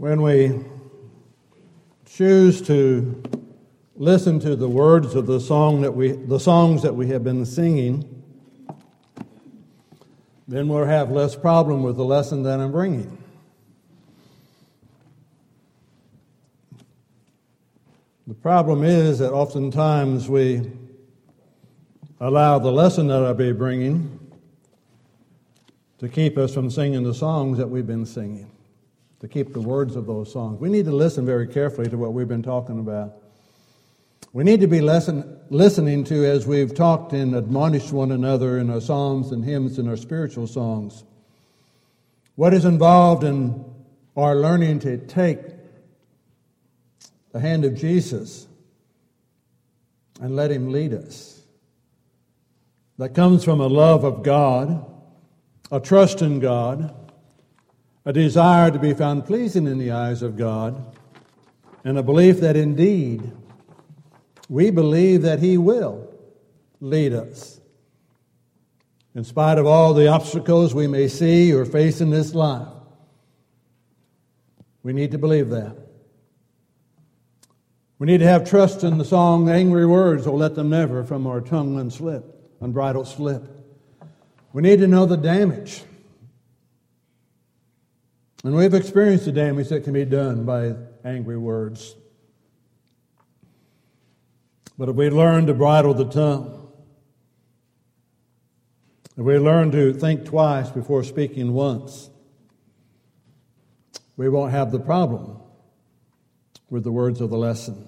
When we choose to listen to the words of the song that we the songs that we have been singing, then we'll have less problem with the lesson that I'm bringing. The problem is that oftentimes we allow the lesson that I'll be bringing to keep us from singing the songs that we've been singing, to keep the words of those songs. We need to listen very carefully to what we've been talking about. We need to be listen, listening to as we've talked and admonished one another in our psalms and hymns and our spiritual songs. What is involved in our learning to take the hand of Jesus and let Him lead us. That comes from a love of God a trust in God, a desire to be found pleasing in the eyes of God, and a belief that indeed we believe that He will lead us. In spite of all the obstacles we may see or face in this life, we need to believe that. We need to have trust in the song, Angry Words, oh, let them never from our tongue unslip, unbridled slip. We need to know the damage. And we've experienced the damage that can be done by angry words. But if we learn to bridle the tongue, if we learn to think twice before speaking once, we won't have the problem with the words of the lesson.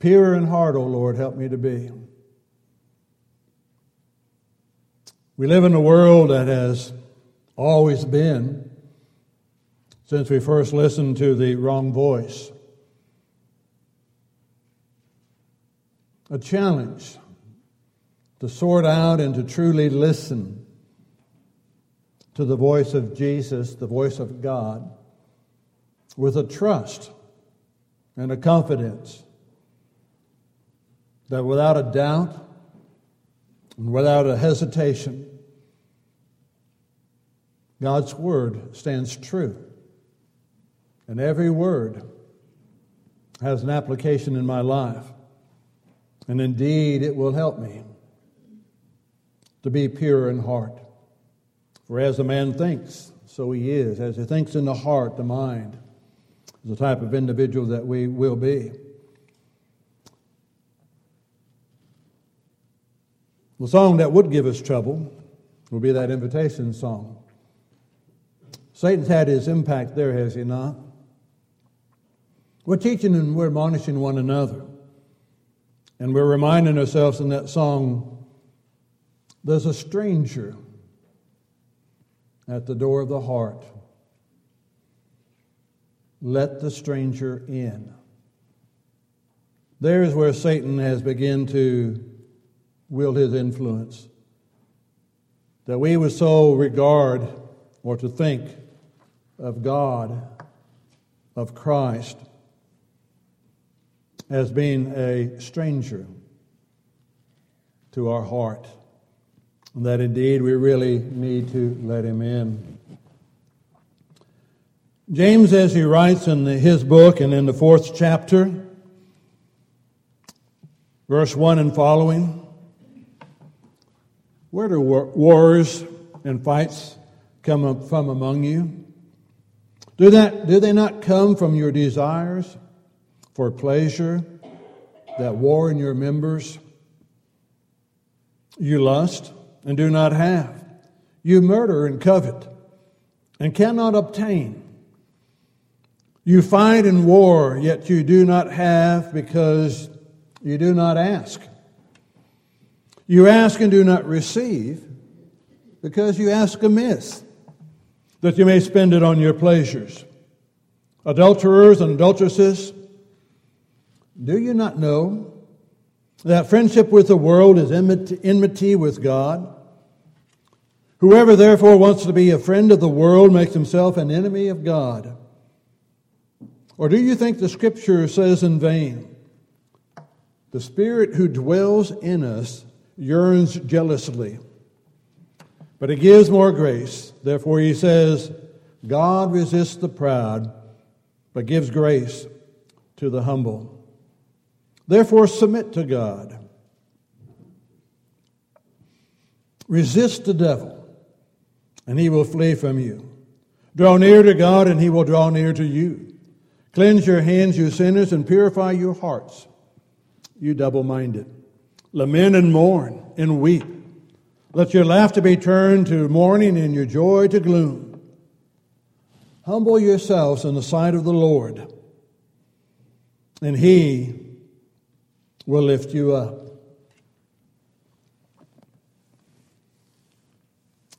Pure in heart, O Lord, help me to be. We live in a world that has always been, since we first listened to the wrong voice, a challenge to sort out and to truly listen to the voice of Jesus, the voice of God, with a trust and a confidence that without a doubt and without a hesitation, God's word stands true. And every word has an application in my life. And indeed, it will help me to be pure in heart. For as a man thinks, so he is. As he thinks in the heart, the mind is the type of individual that we will be. The song that would give us trouble would be that invitation song. Satan's had his impact there, has he not? We're teaching and we're admonishing one another. And we're reminding ourselves in that song there's a stranger at the door of the heart. Let the stranger in. There is where Satan has begun to wield his influence. That we would so regard or to think of God, of Christ, as being a stranger to our heart. And that indeed we really need to let him in. James, as he writes in his book and in the fourth chapter, verse 1 and following, where do wars and fights come from among you? Do, that, do they not come from your desires for pleasure that war in your members? You lust and do not have. You murder and covet and cannot obtain. You fight in war, yet you do not have because you do not ask. You ask and do not receive because you ask amiss that you may spend it on your pleasures. Adulterers and adulteresses, do you not know that friendship with the world is enmity with God? Whoever therefore wants to be a friend of the world makes himself an enemy of God. Or do you think the scripture says in vain, the Spirit who dwells in us yearns jealously? But he gives more grace. Therefore, he says, God resists the proud, but gives grace to the humble. Therefore, submit to God. Resist the devil, and he will flee from you. Draw near to God, and he will draw near to you. Cleanse your hands, you sinners, and purify your hearts, you double minded. Lament and mourn and weep. Let your laughter be turned to mourning and your joy to gloom. Humble yourselves in the sight of the Lord, and he will lift you up.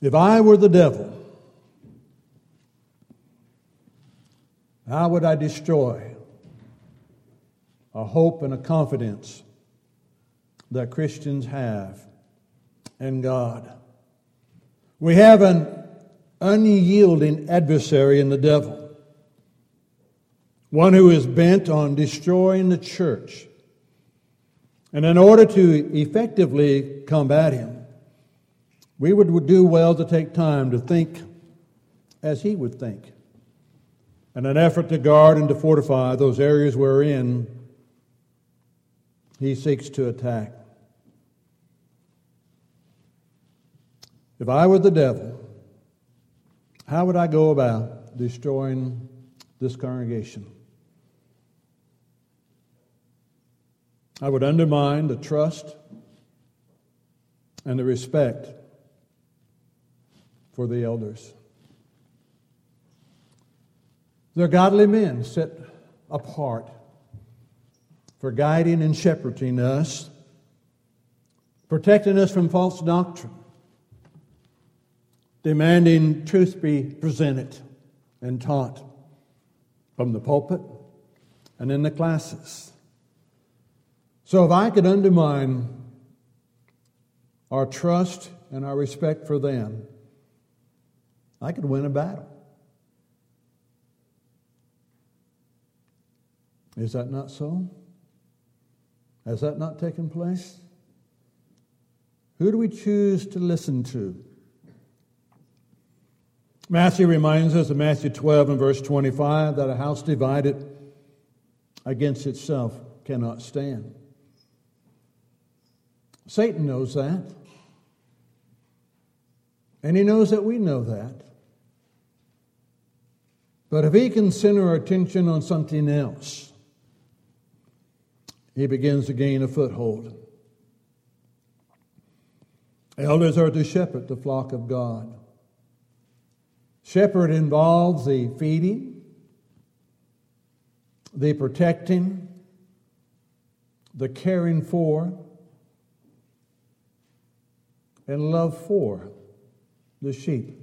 If I were the devil, how would I destroy a hope and a confidence that Christians have in God? We have an unyielding adversary in the devil, one who is bent on destroying the church. And in order to effectively combat him, we would do well to take time to think as he would think, in an effort to guard and to fortify those areas wherein he seeks to attack. If I were the devil, how would I go about destroying this congregation? I would undermine the trust and the respect for the elders. They're godly men set apart for guiding and shepherding us, protecting us from false doctrine, demanding truth be presented and taught from the pulpit and in the classes. So if I could undermine our trust and our respect for them, I could win a battle. Is that not so? Has that not taken place? Who do we choose to listen to? Matthew reminds us in Matthew 12 and verse 25 that a house divided against itself cannot stand. Satan knows that. And he knows that we know that. But if he can center our attention on something else, he begins to gain a foothold. Elders are to shepherd the flock of God. Shepherd involves the feeding, the protecting, the caring for, and love for the sheep.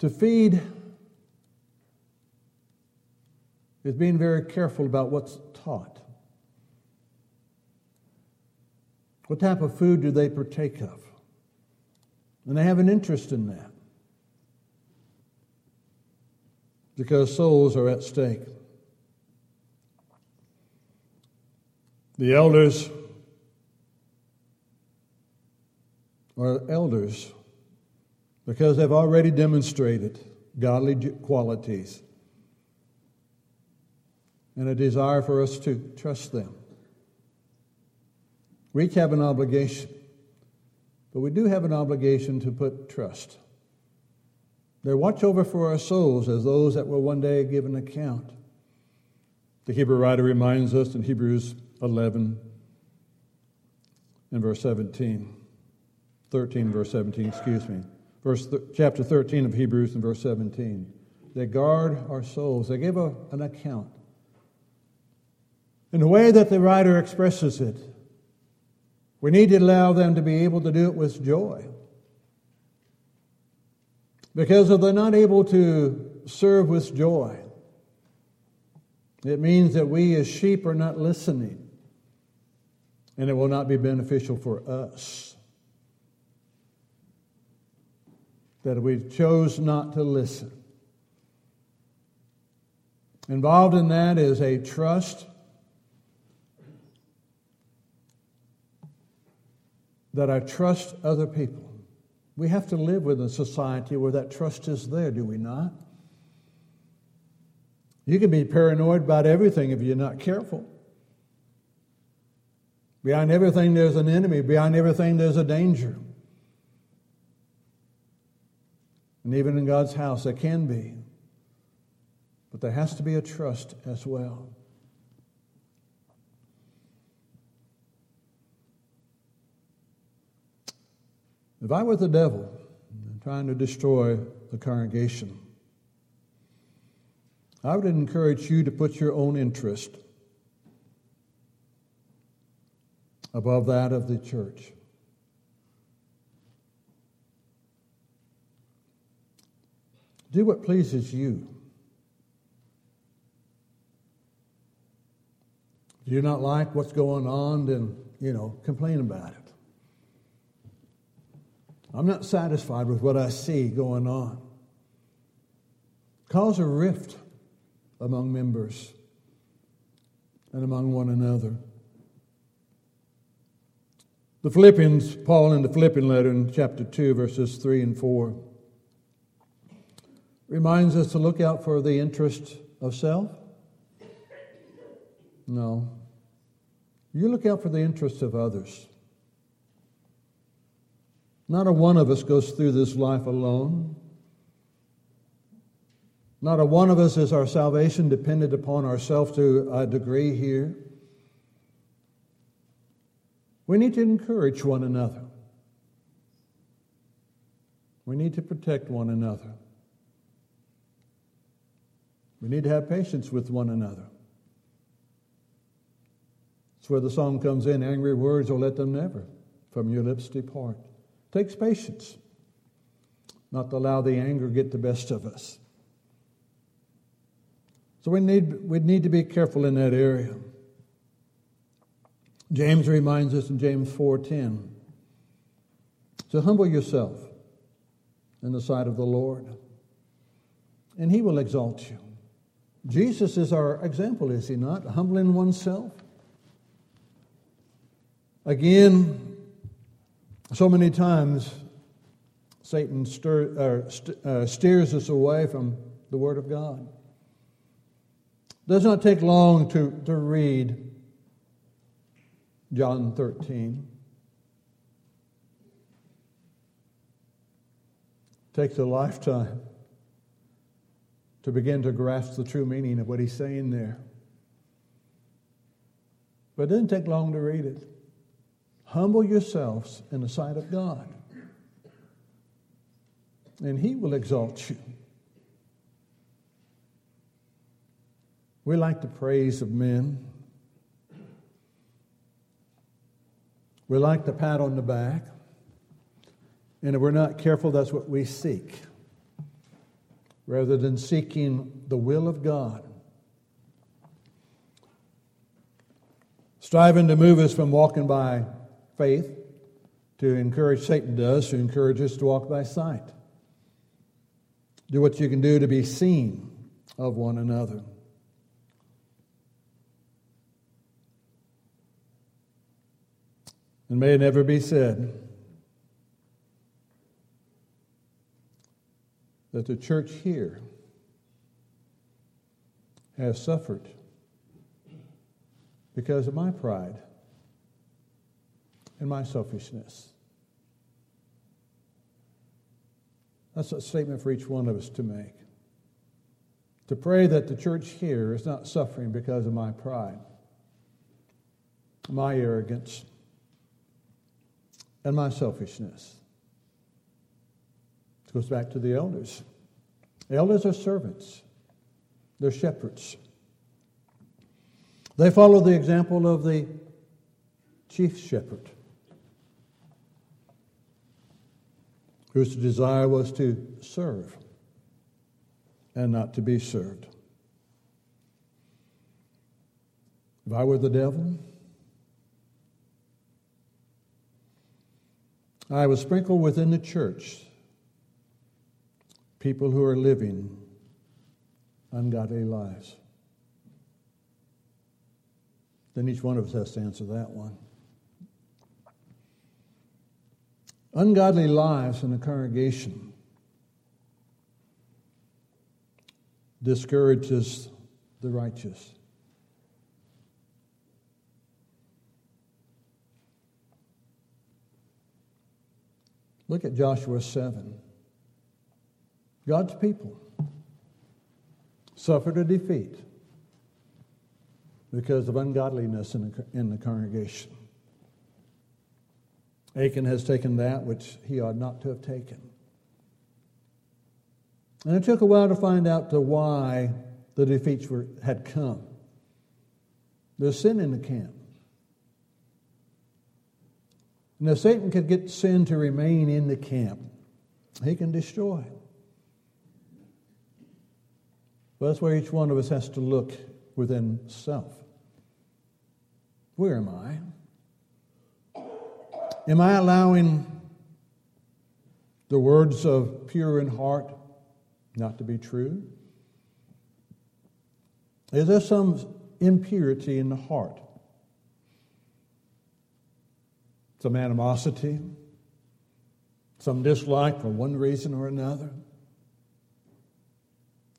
To feed is being very careful about what's taught. What type of food do they partake of? And they have an interest in that because souls are at stake. The elders are elders because they've already demonstrated godly qualities and a desire for us to trust them. We each have an obligation, but we do have an obligation to put trust. They watch over for our souls as those that will one day give an account. The Hebrew writer reminds us in Hebrews 11 and verse 17, 13 verse 17, excuse me verse th- chapter 13 of Hebrews and verse 17. They guard our souls. They give a, an account. In the way that the writer expresses it, we need to allow them to be able to do it with joy. Because if they're not able to serve with joy, it means that we as sheep are not listening, and it will not be beneficial for us. that we chose not to listen. Involved in that is a trust that I trust other people. We have to live within a society where that trust is there, do we not? You can be paranoid about everything if you're not careful. Behind everything, there's an enemy. Behind everything, there's a danger. And even in God's house, there can be. But there has to be a trust as well. If I were the devil trying to destroy the congregation, I would encourage you to put your own interest above that of the church. Do what pleases you. If you do not like what's going on, then, you know, complain about it. I'm not satisfied with what I see going on. Cause a rift among members and among one another. The Philippians, Paul in the Philippian letter in chapter 2, verses 3 and 4, reminds us to look out for the interest of self. No. You look out for the interests of others. Not a one of us goes through this life alone. Not a one of us is our salvation dependent upon ourselves to a degree here. We need to encourage one another. We need to protect one another. We need to have patience with one another. That's where the song comes in angry words, or let them never from your lips depart. Takes patience not to allow the anger get the best of us. So we need, we need to be careful in that area. James reminds us in James 4:10 to humble yourself in the sight of the Lord, and he will exalt you. Jesus is our example, is he not? Humbling oneself. Again, so many times Satan stir, uh, st- uh, steers us away from the Word of God. It does not take long to, to read John 13. Takes a lifetime to begin to grasp the true meaning of what he's saying there. But it doesn't take long to read it. Humble yourselves in the sight of God, and he will exalt you. We like the praise of men. We like the pat on the back. And if we're not careful, that's what we seek. Rather than seeking the will of God. Striving to move us from walking by faith to encourage Satan does, to encourage us to walk by sight. Do what you can do to be seen of one another. And may it never be said that the church here has suffered because of my pride and my selfishness. That's a statement for each one of us to make. To pray that the church here is not suffering because of my pride, my arrogance, and my selfishness. It goes back to the elders. elders are servants, they're shepherds. They follow the example of the chief shepherd, whose desire was to serve and not to be served. If I were the devil, I would sprinkle within the church people who are living ungodly lives. Then each one of us has to answer that one. Ungodly lives in the congregation discourages the righteous. Look at Joshua 7. God's people suffered a defeat because of ungodliness in the, in the congregation. Achan has taken that which he ought not to have taken. And it took a while to find out the why the defeats were, had come. There's sin in the camp. And if Satan could get sin to remain in the camp, he can destroy. Well, that's where each one of us has to look within self. Where am I? Am I allowing the words of pure in heart not to be true? Is there some impurity in the heart? Some animosity? Some dislike for one reason or another?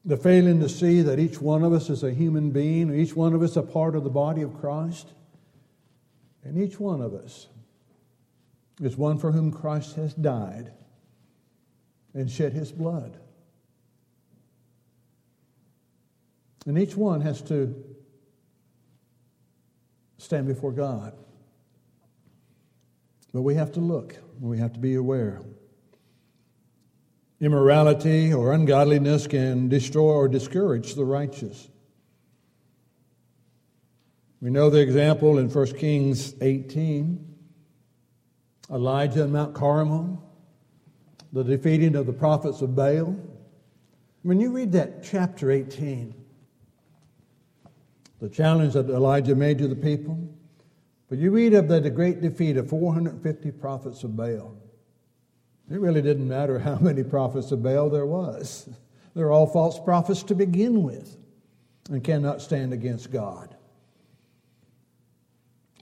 The failing to see that each one of us is a human being, each one of us a part of the body of Christ, and each one of us is one for whom Christ has died and shed his blood. And each one has to stand before God. But we have to look, we have to be aware. Immorality or ungodliness can destroy or discourage the righteous. We know the example in 1 Kings 18 Elijah and Mount Carmel, the defeating of the prophets of Baal. When you read that chapter 18, the challenge that Elijah made to the people, but you read of the great defeat of 450 prophets of Baal. It really didn't matter how many prophets of Baal there was. They're all false prophets to begin with and cannot stand against God.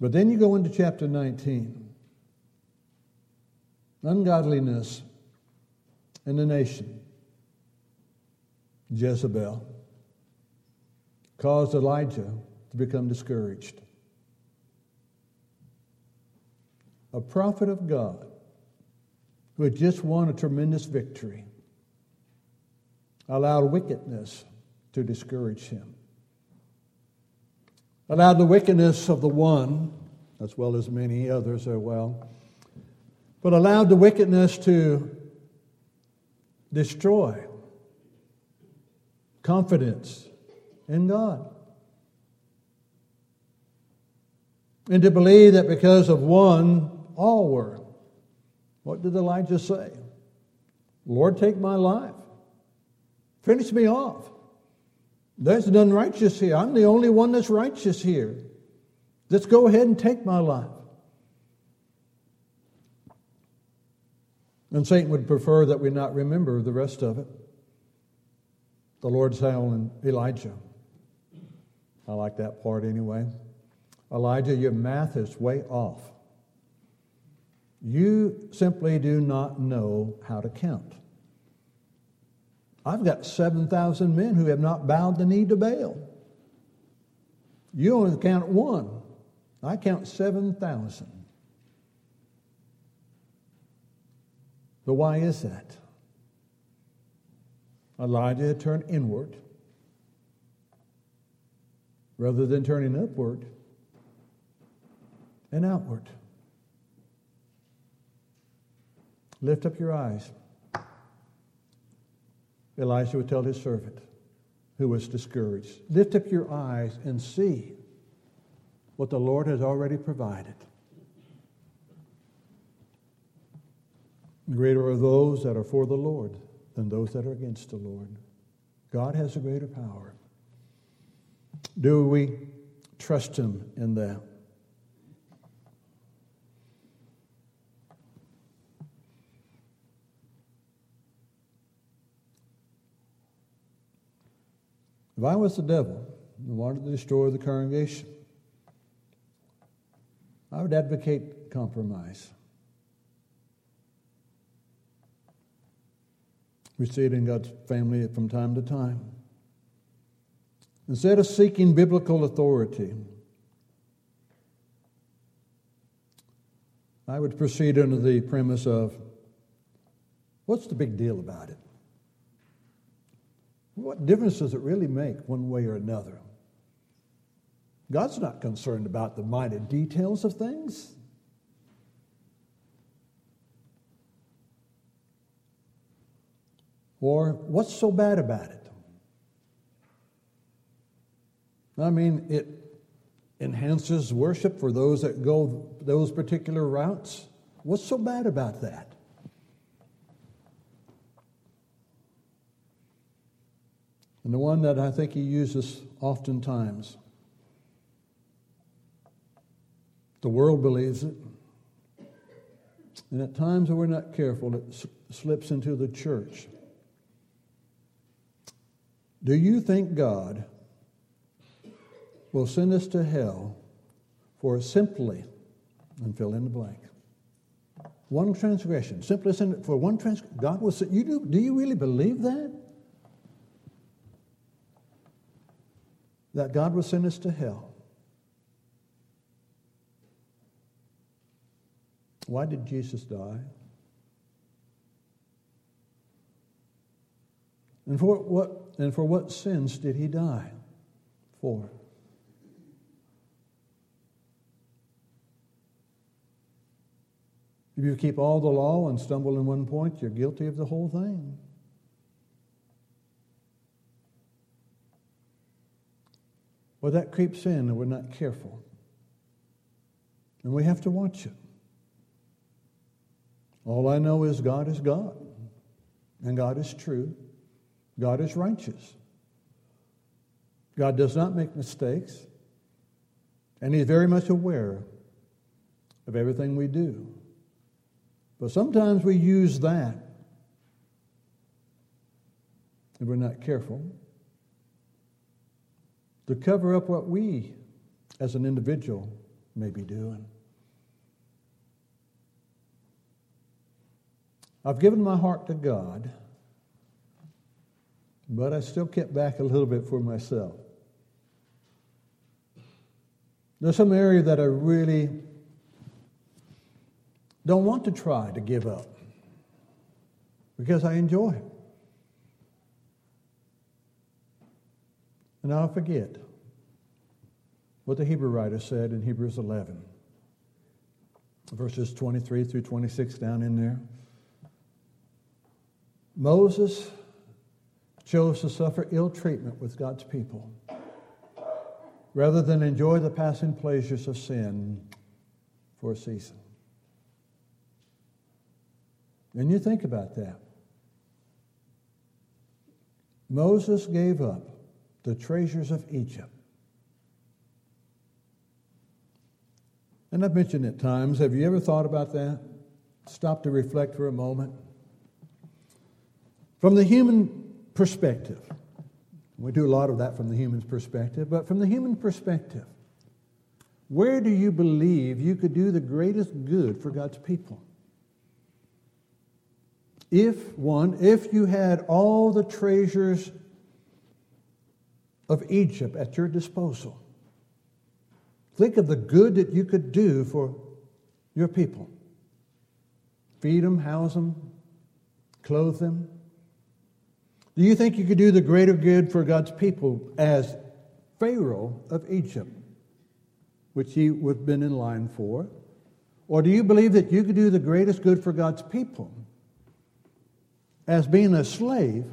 But then you go into chapter 19. Ungodliness in the nation. Jezebel caused Elijah to become discouraged. A prophet of God who had just won a tremendous victory allowed wickedness to discourage him. Allowed the wickedness of the one, as well as many others as well, but allowed the wickedness to destroy confidence in God. And to believe that because of one, all were. What did Elijah say? Lord, take my life. Finish me off. There's none righteous here. I'm the only one that's righteous here. Let's go ahead and take my life. And Satan would prefer that we not remember the rest of it. The Lord telling Elijah. I like that part anyway. Elijah, your math is way off. You simply do not know how to count. I've got 7,000 men who have not bowed the knee to Baal. You only count one. I count 7,000. But why is that? Elijah turned inward rather than turning upward and outward. Lift up your eyes. Elisha would tell his servant who was discouraged Lift up your eyes and see what the Lord has already provided. Greater are those that are for the Lord than those that are against the Lord. God has a greater power. Do we trust Him in that? If I was the devil and wanted to destroy the congregation, I would advocate compromise. We see it in God's family from time to time. Instead of seeking biblical authority, I would proceed under the premise of what's the big deal about it? What difference does it really make one way or another? God's not concerned about the minor details of things. Or what's so bad about it? I mean, it enhances worship for those that go those particular routes. What's so bad about that? And the one that I think he uses oftentimes the world believes it. And at times, when we're not careful, it slips into the church. Do you think God will send us to hell for simply, and fill in the blank, one transgression? Simply send for one transgression. God will send, you do, do you really believe that? That God will send us to hell? Why did Jesus die? And for what, and for what sins did he die for? If you keep all the law and stumble in one point, you're guilty of the whole thing. Well, that creeps in and we're not careful. And we have to watch it. All I know is God is God, and God is true, God is righteous. God does not make mistakes, and He's very much aware of everything we do. But sometimes we use that, if we're not careful, to cover up what we, as an individual, may be doing. I've given my heart to God but I still kept back a little bit for myself. There's some area that I really don't want to try to give up because I enjoy it. And I'll forget what the Hebrew writer said in Hebrews 11, verses 23 through 26 down in there. Moses chose to suffer ill treatment with God's people rather than enjoy the passing pleasures of sin for a season. And you think about that. Moses gave up the treasures of Egypt. And I've mentioned at times, have you ever thought about that? Stop to reflect for a moment. From the human perspective. We do a lot of that from the human's perspective, but from the human perspective, where do you believe you could do the greatest good for God's people? If, one, if you had all the treasures of Egypt at your disposal, think of the good that you could do for your people. Feed them, house them, clothe them, do you think you could do the greater good for God's people as Pharaoh of Egypt, which he would have been in line for? Or do you believe that you could do the greatest good for God's people as being a slave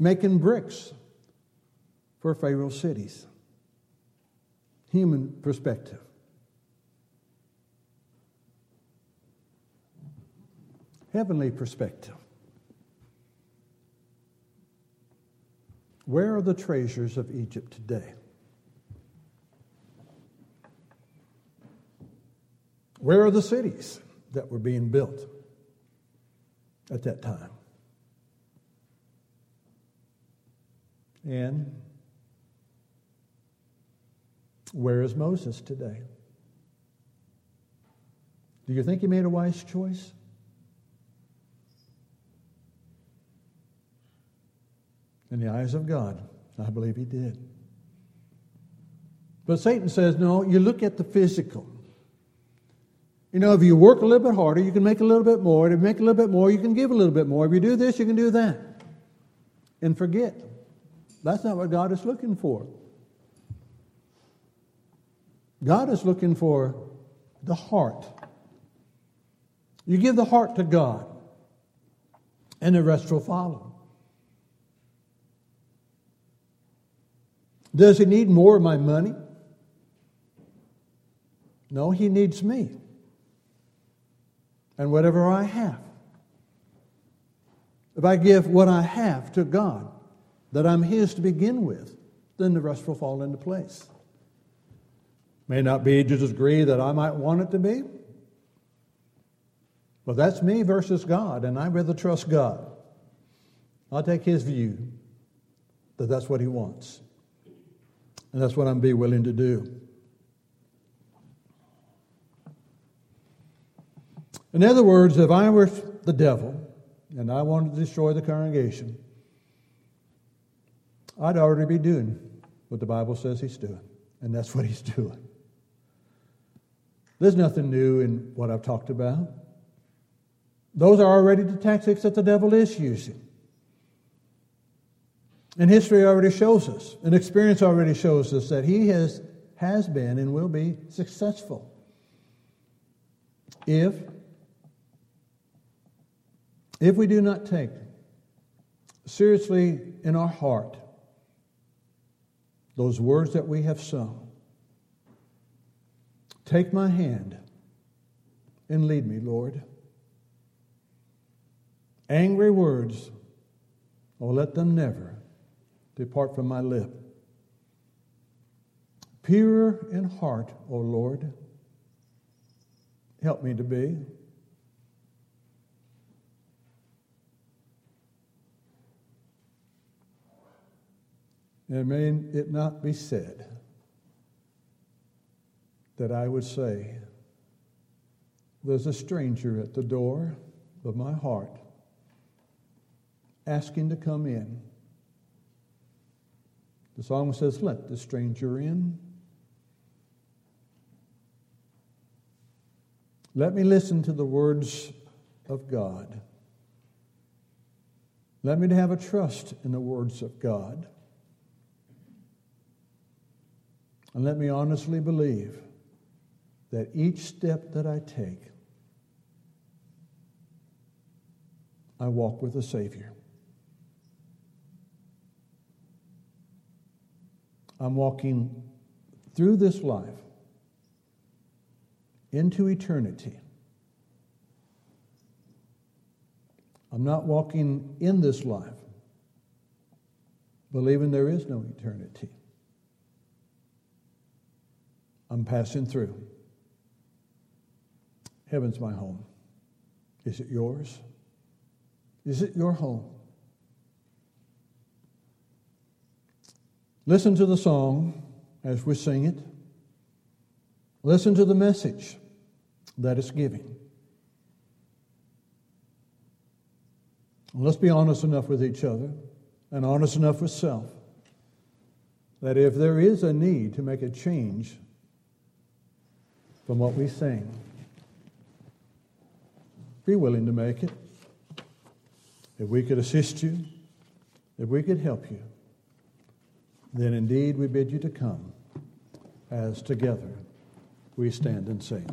making bricks for Pharaoh's cities? Human perspective. Heavenly perspective. Where are the treasures of Egypt today? Where are the cities that were being built at that time? And where is Moses today? Do you think he made a wise choice? In the eyes of God? I believe he did. But Satan says, no, you look at the physical. You know, if you work a little bit harder, you can make a little bit more. If you make a little bit more, you can give a little bit more. If you do this, you can do that. And forget. That's not what God is looking for. God is looking for the heart. You give the heart to God, and the rest will follow. Does he need more of my money? No, he needs me and whatever I have. If I give what I have to God, that I'm His to begin with, then the rest will fall into place. May not be to the degree that I might want it to be, but that's me versus God, and I'd rather trust God. I'll take His view that that's what He wants, and that's what I'm be willing to do. In other words, if I were the devil and I wanted to destroy the congregation, I'd already be doing what the Bible says he's doing, and that's what he's doing. There's nothing new in what I've talked about. Those are already the tactics that the devil is using. And history already shows us, and experience already shows us that he has, has been and will be successful if if we do not take seriously in our heart those words that we have sung, take my hand and lead me, Lord. Angry words, oh, let them never depart from my lip. Pure in heart, O Lord, help me to be. And may it not be said that I would say, There's a stranger at the door of my heart asking to come in. The song says, Let the stranger in. Let me listen to the words of God. Let me have a trust in the words of God. And let me honestly believe that each step that I take, I walk with the Savior. I'm walking through this life into eternity. I'm not walking in this life believing there is no eternity. I'm passing through. Heaven's my home. Is it yours? Is it your home? Listen to the song as we sing it. Listen to the message that it's giving. let's be honest enough with each other and honest enough with self that if there is a need to make a change from what we sing. Be willing to make it. If we could assist you, if we could help you, then indeed we bid you to come as together we stand and sing.